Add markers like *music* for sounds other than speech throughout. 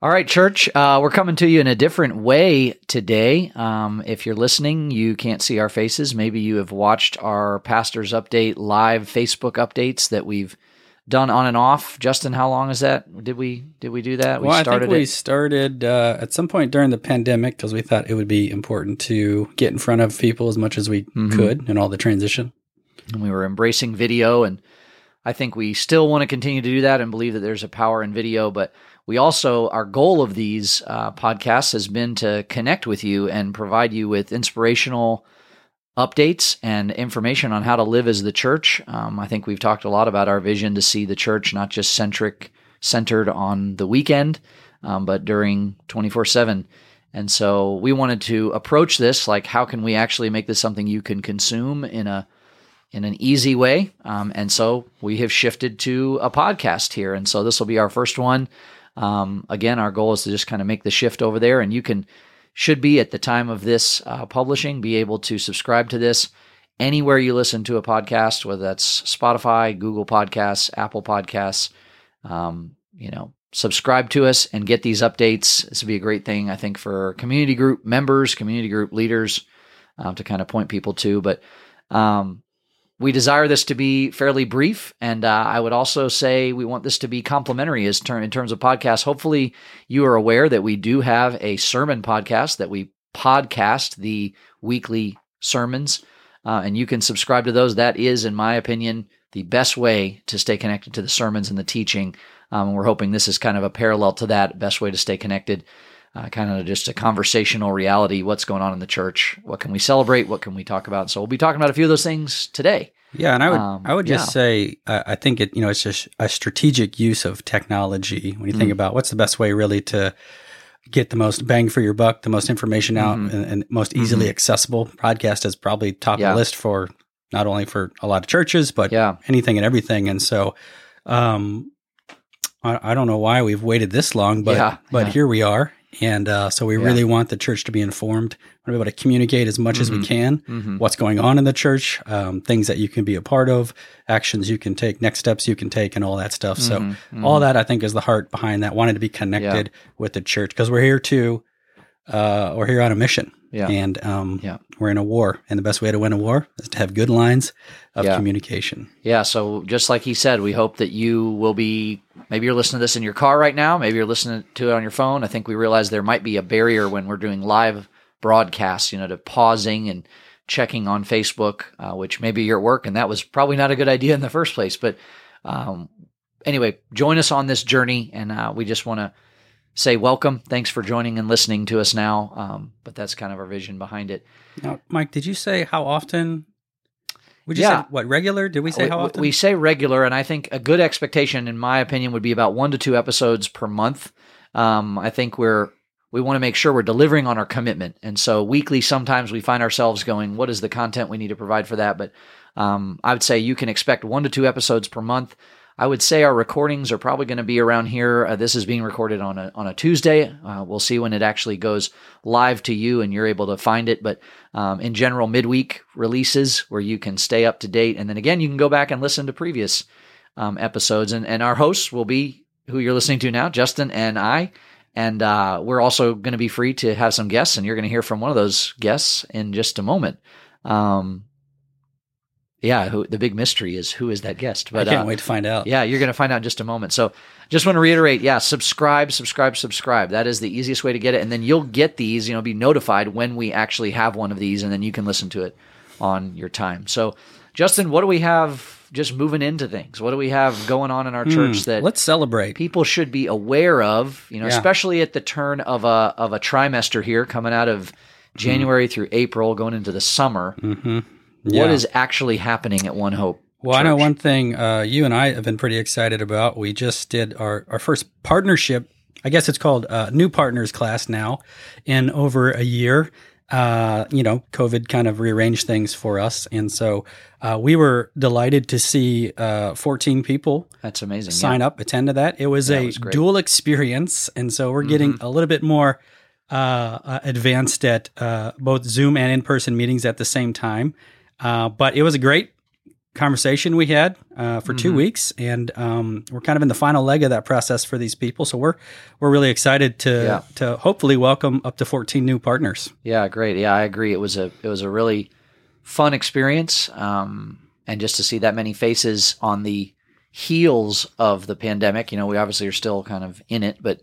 All right, church, uh, we're coming to you in a different way today. Um, if you're listening, you can't see our faces. Maybe you have watched our Pastor's Update live Facebook updates that we've done on and off. Justin, how long is that? Did we did we do that? Well, I think we started uh, at some point during the pandemic because we thought it would be important to get in front of people as much as we Mhm. could and all the transition. and we were embracing video and i think we still want to continue to do that and believe that there's a power in video but we also our goal of these uh, podcasts has been to connect with you and provide you with inspirational updates and information on how to live as the church um, i think we've talked a lot about our vision to see the church not just centric centered on the weekend um, but during 24-7 and so we wanted to approach this like how can we actually make this something you can consume in a in an easy way. Um, and so we have shifted to a podcast here. And so this will be our first one. Um, again, our goal is to just kind of make the shift over there. And you can, should be at the time of this uh, publishing, be able to subscribe to this anywhere you listen to a podcast, whether that's Spotify, Google Podcasts, Apple Podcasts. Um, you know, subscribe to us and get these updates. This would be a great thing, I think, for community group members, community group leaders uh, to kind of point people to. But um, we desire this to be fairly brief, and uh, I would also say we want this to be complimentary as ter- in terms of podcasts. Hopefully, you are aware that we do have a sermon podcast that we podcast the weekly sermons, uh, and you can subscribe to those. That is, in my opinion, the best way to stay connected to the sermons and the teaching. Um, and we're hoping this is kind of a parallel to that. Best way to stay connected. Uh, kind of just a conversational reality. What's going on in the church? What can we celebrate? What can we talk about? So we'll be talking about a few of those things today. Yeah, and I would Um, I would just yeah. say uh, I think it you know it's just a strategic use of technology when you think Mm. about what's the best way really to get the most bang for your buck, the most information out, Mhm. and, and most easily accessible. Podcast is probably top Yeah. of the list for not only for a lot of churches but Yeah. anything and everything. And so, um, I, I don't know why we've waited this long, but Yeah, but here we are, and uh, so we Yeah. really want the church to be informed. We want to be able to communicate as much as we Mhm. can hmm what's going on in the church, um, things that you can be a part of, actions you can take, next steps you can take, and all that stuff. So Mhm. all that I think is the heart behind that, wanting to be connected with the church because we're here to, uh, we're here on a mission, Yeah. and um, Yeah. we're in a war, and the best way to win a war is to have good lines of Yeah. communication. Yeah. So just like he said, we hope that you will be. Maybe you're listening to this in your car right now. Maybe you're listening to it on your phone. I think we realize there might be a barrier when we're doing live broadcasts. You know, to pausing and checking on Facebook, uh, which maybe you're at work, and that was probably not a good idea in the first place. But um, anyway, join us on this journey, and uh, we just want to say welcome. Thanks for joining and listening to us now. Um, but that's kind of our vision behind it. Now, Mike, did you say how often? We just Yeah. said what regular? Did we say we, how often? we say regular, and I think a good expectation, in my opinion, would be about one to two episodes per month. Um, I think we're we want to make sure we're delivering on our commitment, and so weekly. Sometimes we find ourselves going, "What is the content we need to provide for that?" But um, I would say you can expect one to two episodes per month. I would say our recordings are probably going to be around here. Uh, this is being recorded on a on a Tuesday. Uh, we'll see when it actually goes live to you and you're able to find it. But um, in general, midweek releases where you can stay up to date, and then again you can go back and listen to previous um, episodes. And and our hosts will be who you're listening to now, Justin and I. And uh, we're also going to be free to have some guests, and you're going to hear from one of those guests in just a moment. Um, yeah, who, the big mystery is who is that guest? But I can't uh, wait to find out. yeah, you're going to find out in just a moment. So just want to reiterate, yeah, subscribe, subscribe, subscribe. That is the easiest way to get it. And then you'll get these, you know, be notified when we actually have one of these, and then you can listen to it on your time. So, Justin, what do we have just moving into things? What do we have going on in our church that Hmm, Let's celebrate. people should be aware of, you know, Yeah. especially at the turn of a of a trimester here coming out of January through April going into the summer. Hmm What is actually happening at One Hope? Well, I know one thing uh, you and I have been pretty excited about. We just did our, our first partnership. I guess it's called uh, New Partners class now in over a year. Uh, you know, COVID kind of rearranged things for us. And so uh, we were delighted to see uh, 14 people That's amazing. yeah. sign up, attend to that. It was Yeah, it a was. Mm-hmm. dual experience. And so we're getting a little bit more uh, uh, advanced at uh, both Zoom and in person meetings at the same time. Uh, but it was a great conversation we had uh, for two weeks, and um, we're kind of in the final leg of that process for these people. So we're we're really excited to Yeah. to hopefully welcome up to 14 new partners. Yeah, great. Yeah, I agree. It was a it was a really fun experience, um, and just to see that many faces on the heels of the pandemic. You know, we obviously are still kind of in it, but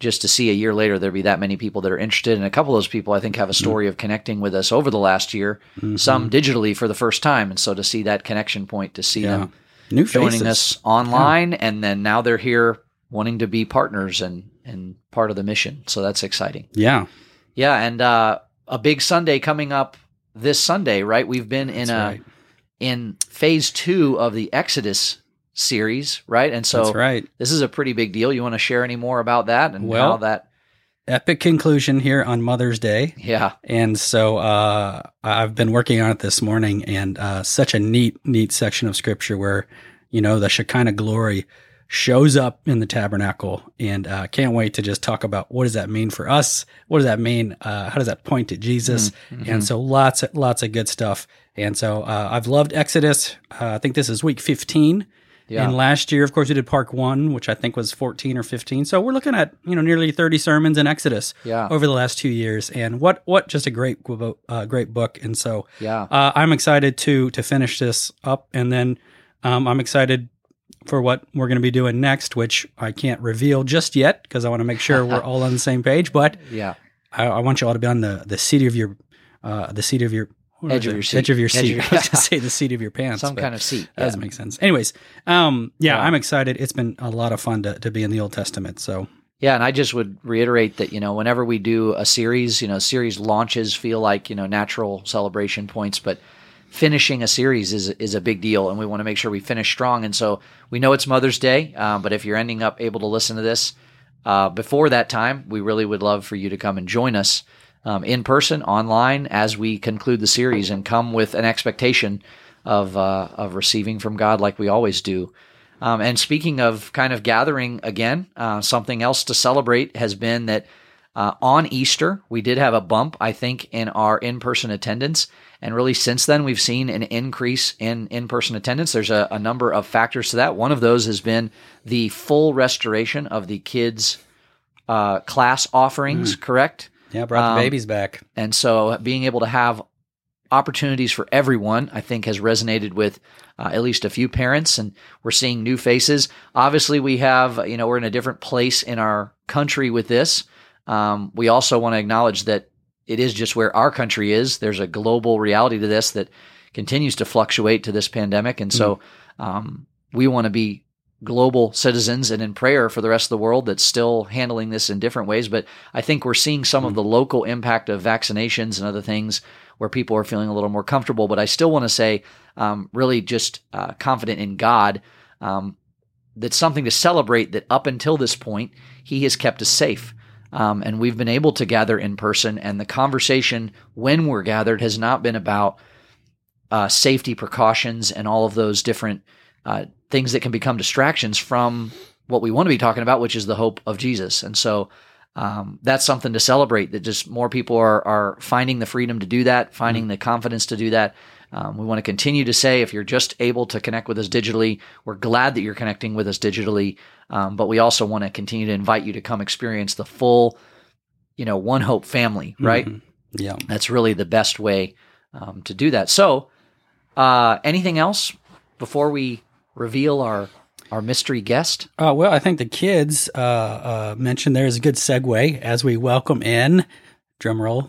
just to see a year later there be that many people that are interested, and a couple of those people I think have a story of connecting with us over the last year. Some digitally for the first time, and so to see that connection point, to see Yeah. them New joining faces. us online, and then now they're here wanting to be partners and and part of the mission. So that's exciting. Yeah, Yeah, and uh, a big Sunday coming up this Sunday, right? We've been in That's a right. in phase two of the Exodus series, right? And so that's right. this is a pretty big deal. You want to share any more about that and Well- how that? Epic conclusion here on Mother's Day. Yeah, And so uh, I've been working on it this morning, and uh, such a neat, neat section of scripture where, you know, the Shekinah glory shows up in the tabernacle. And uh, can't wait to just talk about what does that mean for us? What does that mean? Uh, how does that point to Jesus? Mm-hmm. And so lots, of, lots of good stuff. And so uh, I've loved Exodus. Uh, I think this is week 15. Yeah, And last year, of course, we did Park One, which I think was 14 or 15. So we're looking at you know nearly 30 sermons in Exodus Yeah. over the last two years. And what what just a great uh, great book. And so yeah, uh, I'm excited to to finish this up, and then um, I'm excited for what we're going to be doing next, which I can't reveal just yet because I want to make sure we're all on the same page. But *laughs* yeah. I, I want you all to be on the the seat of your uh, the seat of your Edge of your seat. edge of your Edge seat. of your- *laughs* I was going to say the seat of your pants. Some kind of seat. that Yeah. doesn't make sense. Anyways, um, yeah, Yeah. I'm excited. It's been a lot of fun to, to be in the Old Testament. So Yeah, and I just would reiterate that you know whenever we do a series, you know, series launches feel like you know natural celebration points, but finishing a series is is a big deal, and we want to make sure we finish strong. And so we know it's Mother's Day, uh, but if you're ending up able to listen to this uh, before that time, we really would love for you to come and join us um, in person, online, as we conclude the series, and come with an expectation of uh, of receiving from God, like we always do. Um, and speaking of kind of gathering again, uh, something else to celebrate has been that uh, on Easter, we did have a bump, I think, in our in person attendance. And really, since then, we've seen an increase in in person attendance. There's a, a number of factors to that. One of those has been the full restoration of the kids' uh, class offerings, correct? Yeah, brought Um, the babies back. And so being able to have opportunities for everyone, I think, has resonated with uh, at least a few parents. And we're seeing new faces. Obviously, we have, you know, we're in a different place in our country with this. Um, we also want to acknowledge that it is just where our country is. There's a global reality to this that continues to fluctuate to this pandemic. And so um, we want to be global citizens and in prayer for the rest of the world that's still handling this in different ways. But I think we're seeing some of the local impact of vaccinations and other things where people are feeling a little more comfortable. But I still want to say, um, really just uh, confident in God. Um, that's something to celebrate that up until this point, He has kept us safe. Um, and we've been able to gather in person. And the conversation when we're gathered has not been about uh, safety precautions and all of those different uh, things that can become distractions from what we want to be talking about, which is the hope of Jesus. And so um, that's something to celebrate. That just more people are are finding the freedom to do that, finding the confidence to do that. Um, we want to continue to say if you're just able to connect with us digitally, we're glad that you're connecting with us digitally. Um, but we also want to continue to invite you to come experience the full, you know, One Hope family, right? Mhm. Yeah. That's really the best way um, to do that. So, uh, anything else before we reveal our our mystery guest? Uh, well, I think the kids uh, uh, mentioned there is a good segue as we welcome in. Drum roll.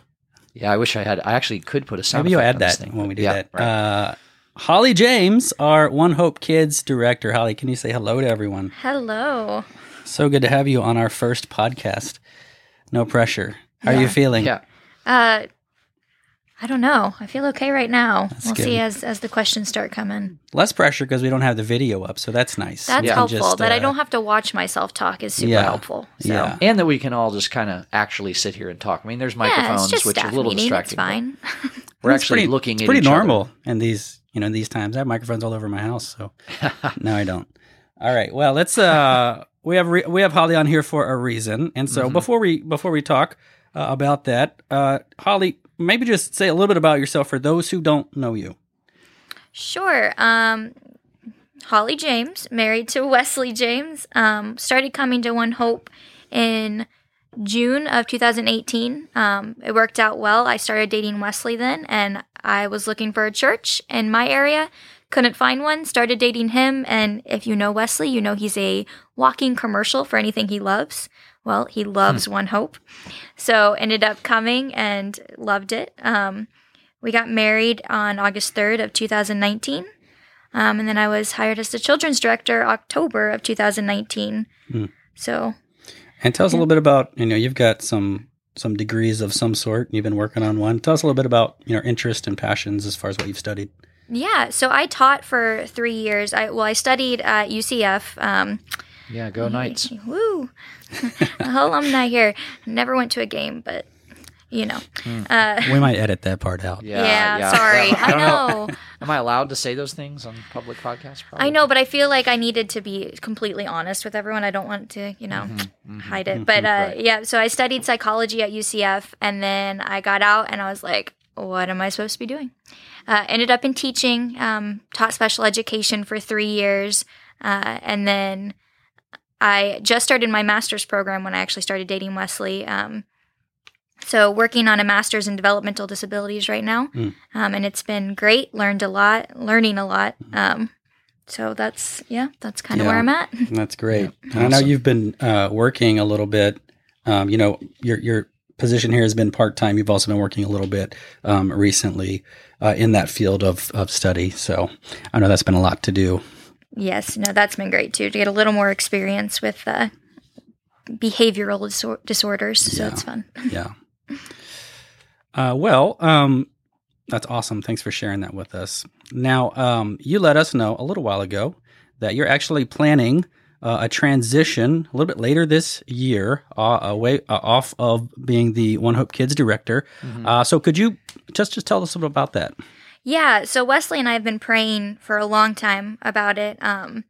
Yeah, I wish I had. I actually could put a sound. Maybe you'll add on this that thing, when we do yeah, that. right. Uh, Holly James, our One Hope Kids director. Holly, can you say hello to everyone? Hello. So good to have you on our first podcast. No pressure. How are you feeling? yeah, Uh, I don't know. I feel okay right now. we'll good. see as as the questions start coming. Less pressure because we don't have the video up, so that's nice. That's We can helpful. just, that I uh, don't have to watch myself talk is super Yeah. helpful. So. Yeah. and that we can all just kind of actually sit here and talk. I mean, there's microphones, it's just which is a little meeting. distracting. It's fine. We're It's actually pretty- looking It's at pretty each other. normal in these, you know, in these times. I have microphones all over my house, so *laughs* no, I don't. All right. Well, let's. uh *laughs* We have re- we have Holly on here for a reason, and so Mhm. before we before we talk uh, about that, uh Holly, maybe just say a little bit about yourself for those who don't know you. Sure. Um, Holly James, married to *laughs* Wesley James, um, started coming to One Hope in June of 2018. Um, it worked out well. I started dating Wesley then, and I was looking for a church in my area. Couldn't find one, started dating him, and if you know Wesley, you know he's a walking commercial for anything he loves. Well, he loves One Hope. So ended up coming and loved it. Um, we got married on August 3rd of 2019. Um, and then I was hired as the children's director October of 2019. Hmm. So And tell us a little bit about, you know, you've got some some degrees of some sort. You've been working on one. Tell us a little bit about, you know, interests and passions as far as what you've studied. yeah, so I taught for three years. I well, I studied at UCF. Um, Yeah, go Knights. *laughs* Woo! *laughs* alumni here. Never went to a game, but you know. Uh, We might edit that part out. yeah, sorry. I don't know. *laughs* Am I allowed to say those things on public podcasts? Probably. I know, but I feel like I needed to be completely honest with everyone. I don't want to, you know, hide it. But uh, yeah, so I studied psychology at UCF, and then I got out, and I was like, "What am I supposed to be doing?" Uh, ended up in teaching. Um, taught special education for three years, uh, and then I just started my master's program when I actually started dating Wesley. Um, so working on a master's in developmental disabilities right now, Mm. um, and it's been great. Learned a lot, learning a lot. Um, so that's yeah, that's kind of Yeah. where I'm at. *laughs* That's great. And I know you've been uh, working a little bit. Um, you know, your your position here has been part time. You've also been working a little bit um, recently uh, in that field of of study. So I know that's been a lot to do. Yes, no, that's been great too to get a little more experience with uh, behavioral disor- disorders. So Yeah. it's fun. *laughs* Yeah. Uh, well, um, that's awesome. Thanks for sharing that with us. Now, um, you let us know a little while ago that you're actually planning uh, a transition a little bit later this year, uh, away uh, off of being the One Hope Kids director. Uh, so, could you just just tell us a little about that? Yeah, so Wesley and I have been praying for a long time about it. Um,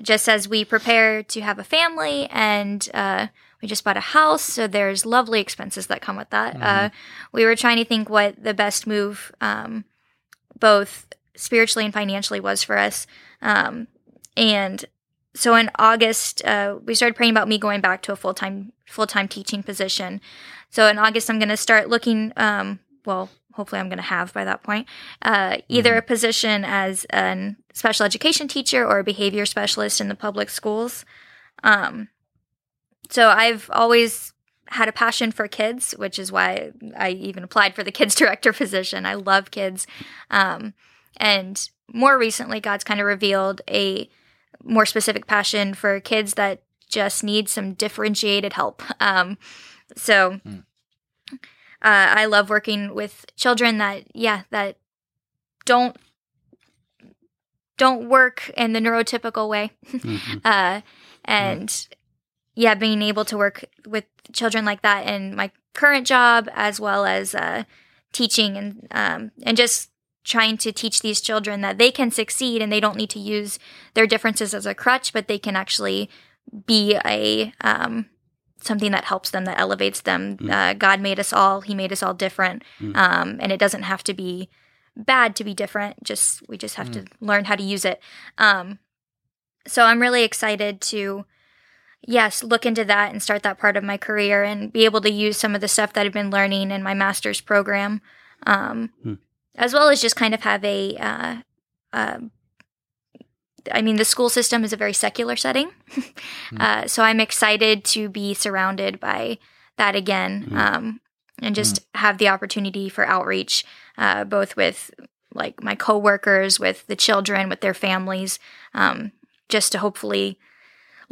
just as we prepare to have a family and uh, we just bought a house, so there's lovely expenses that come with that. Uh, we were trying to think what the best move, um, both spiritually and financially, was for us. Um, and so in August, uh, we started praying about me going back to a full time full time teaching position. So in August, I'm going to start looking. Um, well, hopefully, I'm going to have by that point uh, either a position as a special education teacher or a behavior specialist in the public schools. Um, so I've always had a passion for kids, which is why I even applied for the kids *laughs* director position. I love kids. Um, and more recently, God's kind of revealed a more specific passion for kids that just need some differentiated help. Um, so uh, I love working with children that, yeah, that don't don't work in the neurotypical way. Mhm. *laughs* uh, and yeah, being able to work with children like that in my current job, as well as uh, teaching and um, and just trying to teach these children that they can succeed and they don't need to use their differences as a crutch, but they can actually be a um, something that helps them, that elevates them. Uh, God made us all; He made us all different, um, and it doesn't have to be bad to be different. Just we just have to learn how to use it. Um, so I'm really excited to yes look into that and start that part of my career and be able to use some of the stuff that i've been learning in my master's program um, Hmm. as well as just kind of have a uh, uh, i mean the school system is a very secular setting uh, so i'm excited to be surrounded by that again um, and just have the opportunity for outreach uh, both with like my coworkers with the children with their families um, just to hopefully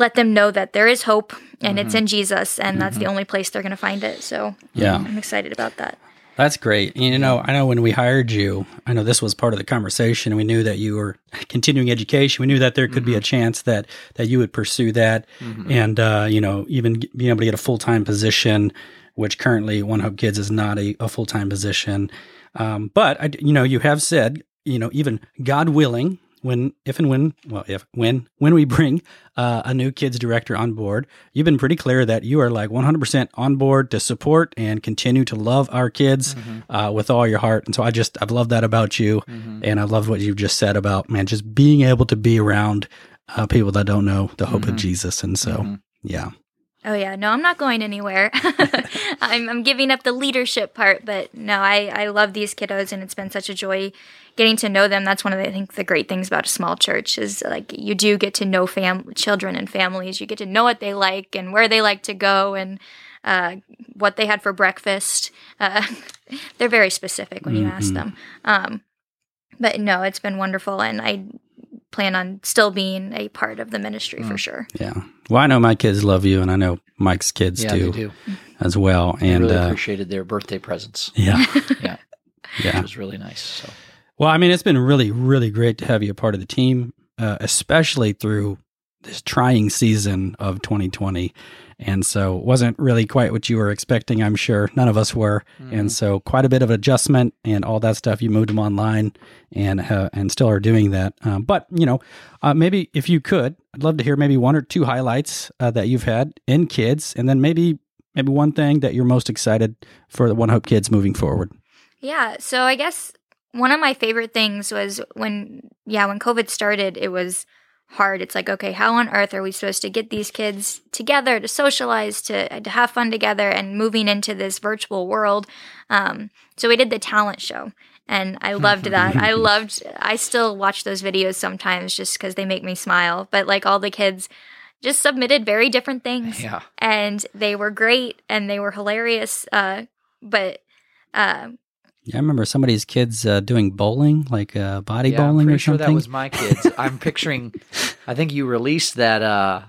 let them know that there is hope and it's in Jesus and that's the only place they're going to find it. So Yeah. I'm excited about that. That's great. You know, I know when we hired you, I know this was part of the conversation. We knew that you were continuing education. We knew that there could be a chance that that you would pursue that, and uh, you know, even being able to get a full time position, which currently One Hope Kids is not a, a full time position. Um, but I, you know, you have said, you know, even God willing, when, if and when, well, if, when, when we bring uh, a new kids director on board, you've been pretty clear that you are like 100% on board to support and continue to love our kids Mm-hmm. uh, with all your heart. And so I just, I've loved that about you. Mm-hmm. And I love what you've just said about, man, just being able to be around uh, people that don't know the hope Mhm. of Jesus. And so, Mhm. yeah. Oh yeah, no, I'm not going anywhere. *laughs* I'm, I'm giving up the leadership part, but no, I, I love these kiddos, and it's been such a joy getting to know them. That's one of the, I think the great things about a small church is like you do get to know fam children and families. You get to know what they like and where they like to go and uh, what they had for breakfast. Uh, *laughs* they're very specific when you ask Mhm. them. Um, but no, it's been wonderful, and I plan on still being a part of the ministry for Mm. sure. Yeah. Well, I know my kids love you, and I know Mike's kids Yeah, do, they do. as well. I And really uh, appreciated their birthday presents. yeah, Yeah, *laughs* yeah. it was really nice. So Well, I mean, it's been really, really great to have you a part of the team, uh, especially through this trying season of 2020. And so, it wasn't really quite what you were expecting. I'm sure none of us were. Mm-hmm. And so, quite a bit of adjustment and all that stuff. You moved them online, and uh, and still are doing that. Um, but you know, uh, maybe if you could, I'd love to hear maybe one or two highlights uh, that you've had in kids, and then maybe maybe one thing that you're most excited for the One Hope kids moving forward. Yeah, so I guess one of my favorite things was when yeah, when COVID started, it was hard. It's like, okay, how on earth are we supposed to get these kids together to socialize, to to have fun together and moving into this virtual world? Um, so we did the talent show and I *laughs* loved that. I loved I still watch those videos sometimes just cuz they make me smile, but like all the kids just submitted very different things yeah, and they were great and they were hilarious uh but uh, Yeah, I remember somebody's kids uh, doing bowling, like uh, body yeah, bowling or sure something. that was my kids. I'm picturing. *laughs* I think you released that. uh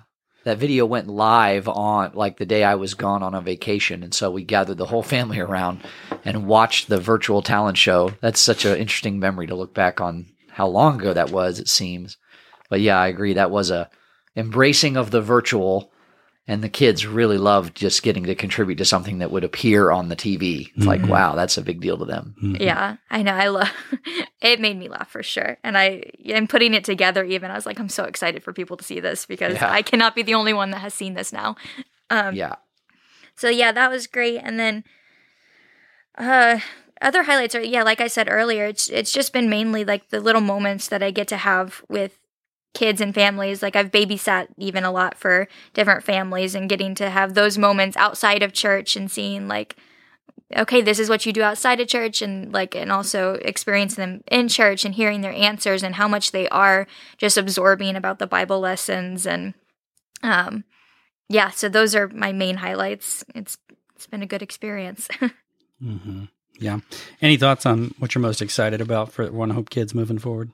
That video went live on like the day I was gone on a vacation, and so we gathered the whole family around and watched the virtual talent show. That's such an interesting memory to look back on how long ago that was. It seems, but yeah, I agree. That was a embracing of the virtual, and the kids really loved just getting to contribute to something that would appear on the TV. It's like, wow, that's a big deal to them. Mhm. Yeah, I know. I love *laughs* it. Made me laugh for sure, and I and putting it together. Even I was like, I'm so excited for people to see this because Yeah. I cannot be the only one that has seen this now. Um, Yeah, So yeah, that was great. And then, uh, other highlights are yeah, like I said earlier, it's it's just been mainly like the little moments that I get to have with kids and families. Like I've babysat even a lot for different families and getting to have those moments outside of church and seeing like okay this is what you do outside of church and like and also experiencing them in church and hearing their answers and how much they are just absorbing about the bible lessons and um yeah so those are my main highlights it's it's been a good experience *laughs* hmm Yeah. Any thoughts on what you're most excited about for One Hope Kids moving forward?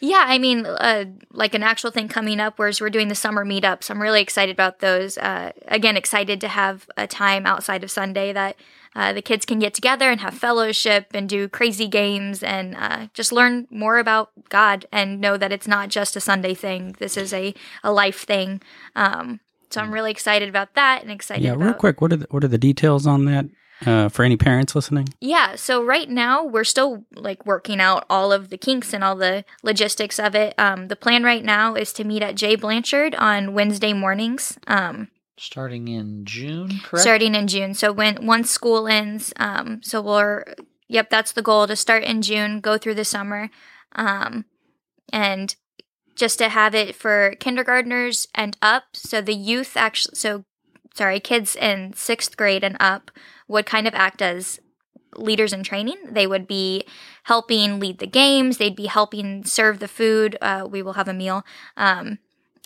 Yeah, I mean, uh, like an actual thing coming up, whereas we're doing the summer meetups. I'm really excited about those. Uh, again, excited to have a time outside of Sunday that uh, the kids can get together and have fellowship and do crazy games and uh, just learn more about God and know that it's not just a Sunday thing. This is a, a life thing. Um, so I'm really excited about that and excited Yeah, about real quick, what are the, what are the details on that uh, for any parents listening? Yeah, so right now we're still like working out all of the kinks and all the logistics of it. Um, the plan right now is to meet at Jay Blanchard on Wednesday mornings, um, starting in June, correct? starting in June. So when once school ends, um, so we're yep, that's the goal to start in June, go through the summer, um, and just to have it for kindergartners and up. So the youth actually, so sorry, kids in sixth grade and up would kind of act as leaders in training. They would be helping lead the games. They'd be helping serve the food. Uh, we will have a meal, um,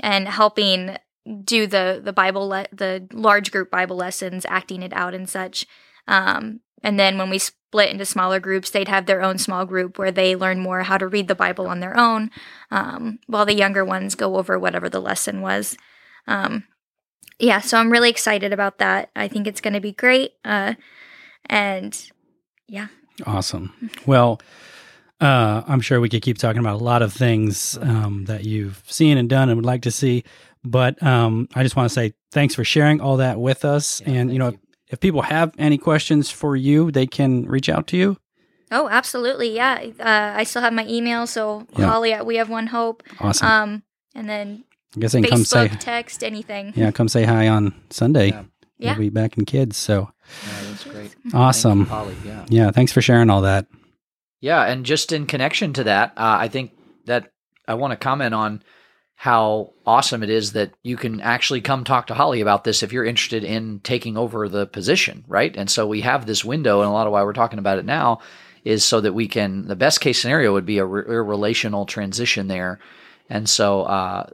and helping do the the Bible le- the large group Bible lessons, acting it out and such. Um, and then when we split into smaller groups, they'd have their own small group where they learn more how to read the Bible on their own, um, while the younger ones go over whatever the lesson was. Um, yeah, so I'm really excited about that. I think it's going to be great. Uh, and yeah, Awesome. Well, uh, I'm sure we could keep talking about a lot of things um, that you've seen and done and would like to see. But um, I just want to say thanks for sharing all that with us. Yeah, and, you know, thank if, if people have any questions for you, they can reach out to you. Oh, absolutely. Yeah. Uh, I still have my email. So Yeah. Holly at We Have One Hope. Awesome. Um, and then I guess they can come say text, anything. yeah, come say hi on Sunday. Yeah. Yeah. We'll be back in kids. So Yeah, that's great. awesome. Thank you, Holly. Yeah. Yeah, thanks for sharing all that. Yeah, and just in connection to that, uh, I think that I want to comment on how awesome it is that you can actually come talk to Holly about this if you're interested in taking over the position, right? And so we have this window, and a lot of why we're talking about it now is so that we can. The best case scenario would be a, re- a relational transition there, and so uh,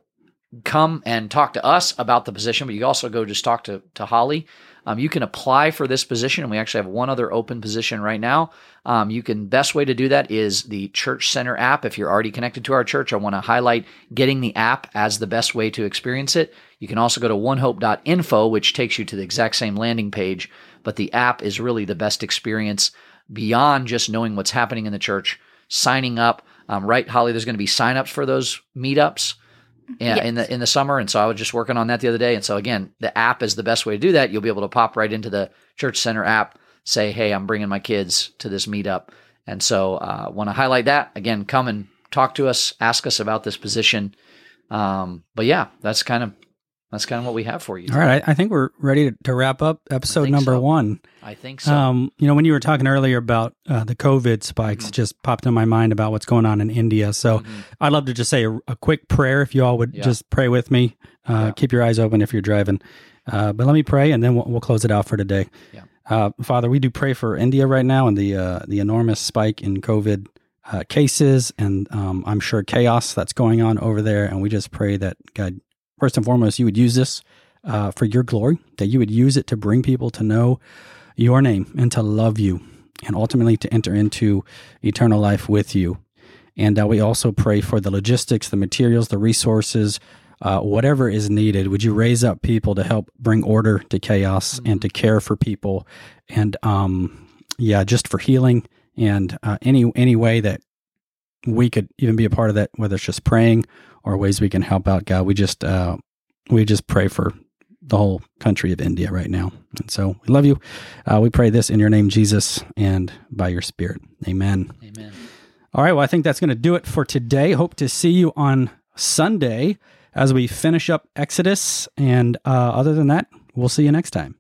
come and talk to us about the position, but you also go just talk to to Holly. Um, you can apply for this position, and we actually have one other open position right now. Um, you can best way to do that is the Church Center app. If you're already connected to our church, I want to highlight getting the app as the best way to experience it. You can also go to onehope.info, which takes you to the exact same landing page, but the app is really the best experience beyond just knowing what's happening in the church, signing up. Um, right, Holly, there's going to be signups for those meetups yeah, in the in the summer, and so I was just working on that the other day. And so again, the app is the best way to do that. You'll be able to pop right into the Church Center app, say, "Hey, I'm bringing my kids to this meetup," and so uh, want to highlight that again. Come and talk to us, ask us about this position. Um, but yeah, that's kind of that's kind of what we have for you. All right, I, I think we're ready to, to wrap up episode number so. one. I think so. Um, you know, when you were talking earlier about uh, the COVID spikes, Mhm. it just popped in my mind about what's going on in India. So Mhm. I'd love to just say a, a quick prayer if you all would Yeah. just pray with me. Uh, Yeah. Keep your eyes open if you're driving. Uh, but let me pray, and then we'll, we'll close it out for today. Yeah. Uh, Father, we do pray for India right now and the uh, the enormous spike in COVID uh, cases, and um, I'm sure chaos that's going on over there. And we just pray that God, first and foremost, you would use this uh, for your glory, that you would use it to bring people to know your name and to love you, and ultimately to enter into eternal life with you. And uh, we also pray for the logistics, the materials, the resources, uh, whatever is needed. Would you raise up people to help bring order to chaos and to care for people, and um, yeah, just for healing and uh, any any way that we could even be a part of that, whether it's just praying or ways we can help out. God, we just uh, we just pray for the whole country of India right now, and so we love you. Uh, we pray this in your name, Jesus, and by your Spirit, Amen. Amen. All right. Well, I think that's going to do it for today. Hope to see you on Sunday as we finish up Exodus. And uh, other than that, we'll see you next time.